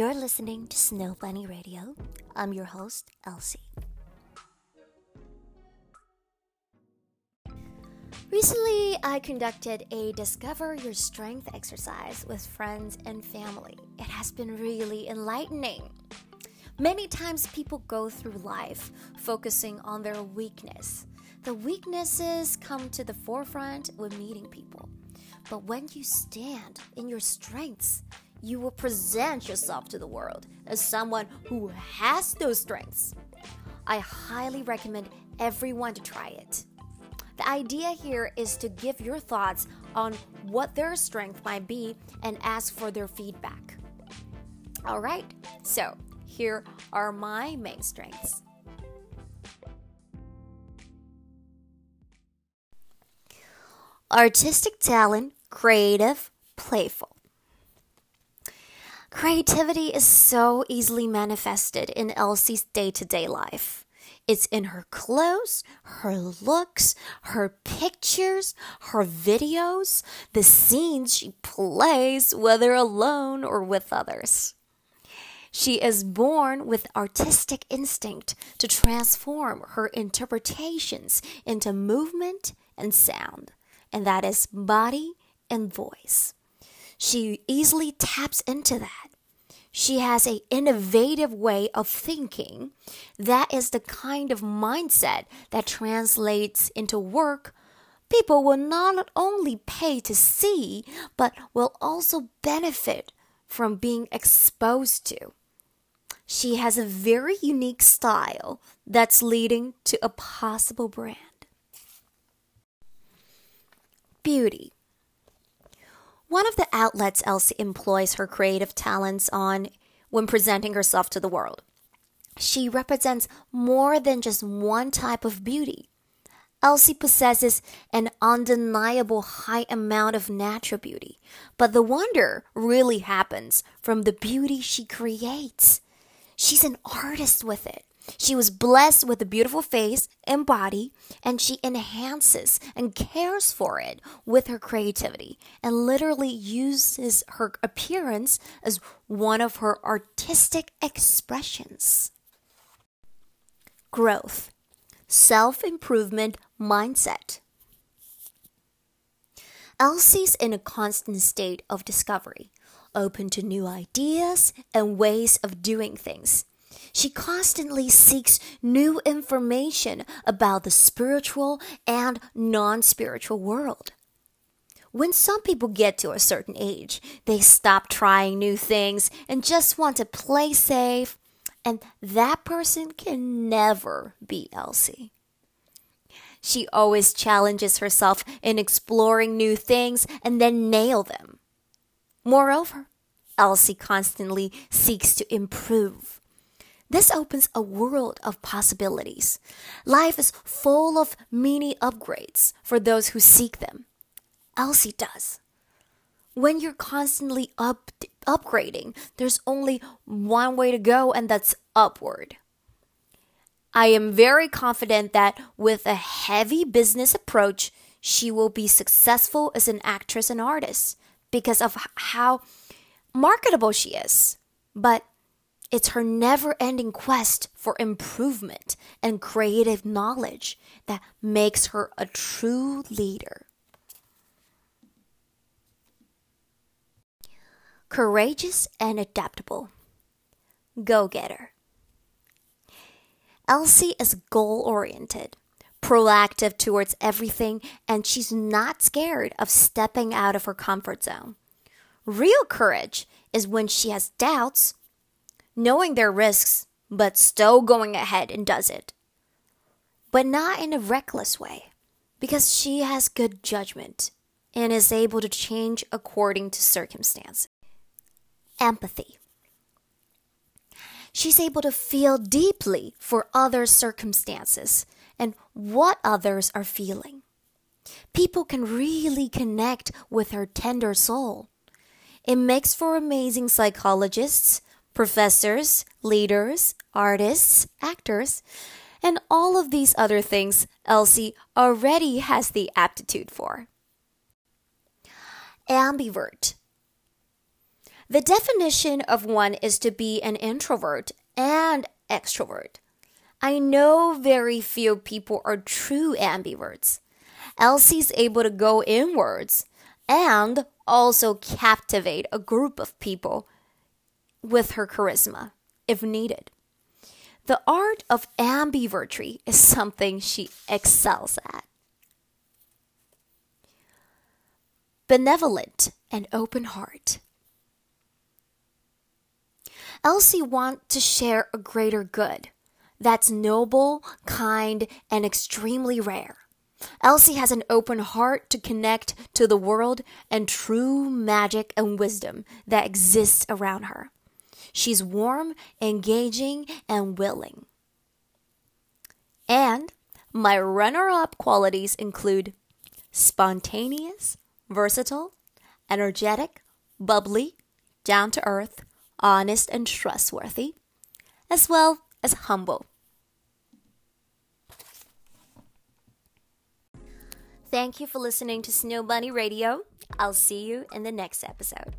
You're listening to Snow Bunny Radio. I'm your host, Elsie. Recently, I conducted a Discover Your Strength exercise with friends and family. It has been really enlightening. Many times, people go through life focusing on their weakness. The weaknesses come to the forefront when meeting people. But when you stand in your strengths, you will present yourself to the world as someone who has those strengths. I highly recommend everyone to try it. The idea here is to give your thoughts on what their strength might be and ask for their feedback. All right, so here are my main strengths. Artistic talent, creative, playful. Creativity is so easily manifested in Elsie's day to day life. It's in her clothes, her looks, her pictures, her videos, the scenes she plays, whether alone or with others. She is born with artistic instinct to transform her interpretations into movement and sound, and that is body and voice. She easily taps into that she has an innovative way of thinking. That is the kind of mindset that translates into work people will not only pay to see, but will also benefit from being exposed to. She has a very unique style that's leading to a possible brand. Beauty. One of the outlets Elsie employs her creative talents on when presenting herself to the world. She represents more than just one type of beauty. Elsie possesses an undeniable high amount of natural beauty, but the wonder really happens from the beauty she creates. She's an artist with it. She was blessed with a beautiful face and body, and she enhances and cares for it with her creativity and literally uses her appearance as one of her artistic expressions. Growth, self improvement mindset. Elsie's in a constant state of discovery, open to new ideas and ways of doing things. She constantly seeks new information about the spiritual and non spiritual world. When some people get to a certain age, they stop trying new things and just want to play safe, and that person can never be Elsie. She always challenges herself in exploring new things and then nail them. Moreover, Elsie constantly seeks to improve. This opens a world of possibilities. Life is full of mini upgrades for those who seek them. Elsie does. When you're constantly up, upgrading, there's only one way to go, and that's upward. I am very confident that with a heavy business approach, she will be successful as an actress and artist because of how marketable she is. But it's her never ending quest for improvement and creative knowledge that makes her a true leader. Courageous and adaptable. Go getter. Elsie is goal oriented, proactive towards everything, and she's not scared of stepping out of her comfort zone. Real courage is when she has doubts knowing their risks, but still going ahead and does it. But not in a reckless way, because she has good judgment and is able to change according to circumstances. Empathy. She's able to feel deeply for other circumstances and what others are feeling. People can really connect with her tender soul. It makes for amazing psychologists professors, leaders, artists, actors, and all of these other things Elsie already has the aptitude for. Ambivert. The definition of one is to be an introvert and extrovert. I know very few people are true ambiverts. Elsie's able to go inwards and also captivate a group of people with her charisma if needed. The art of ambivertry is something she excels at. Benevolent and open heart. Elsie wants to share a greater good that's noble, kind, and extremely rare. Elsie has an open heart to connect to the world and true magic and wisdom that exists around her. She's warm, engaging, and willing. And my runner up qualities include spontaneous, versatile, energetic, bubbly, down to earth, honest, and trustworthy, as well as humble. Thank you for listening to Snow Bunny Radio. I'll see you in the next episode.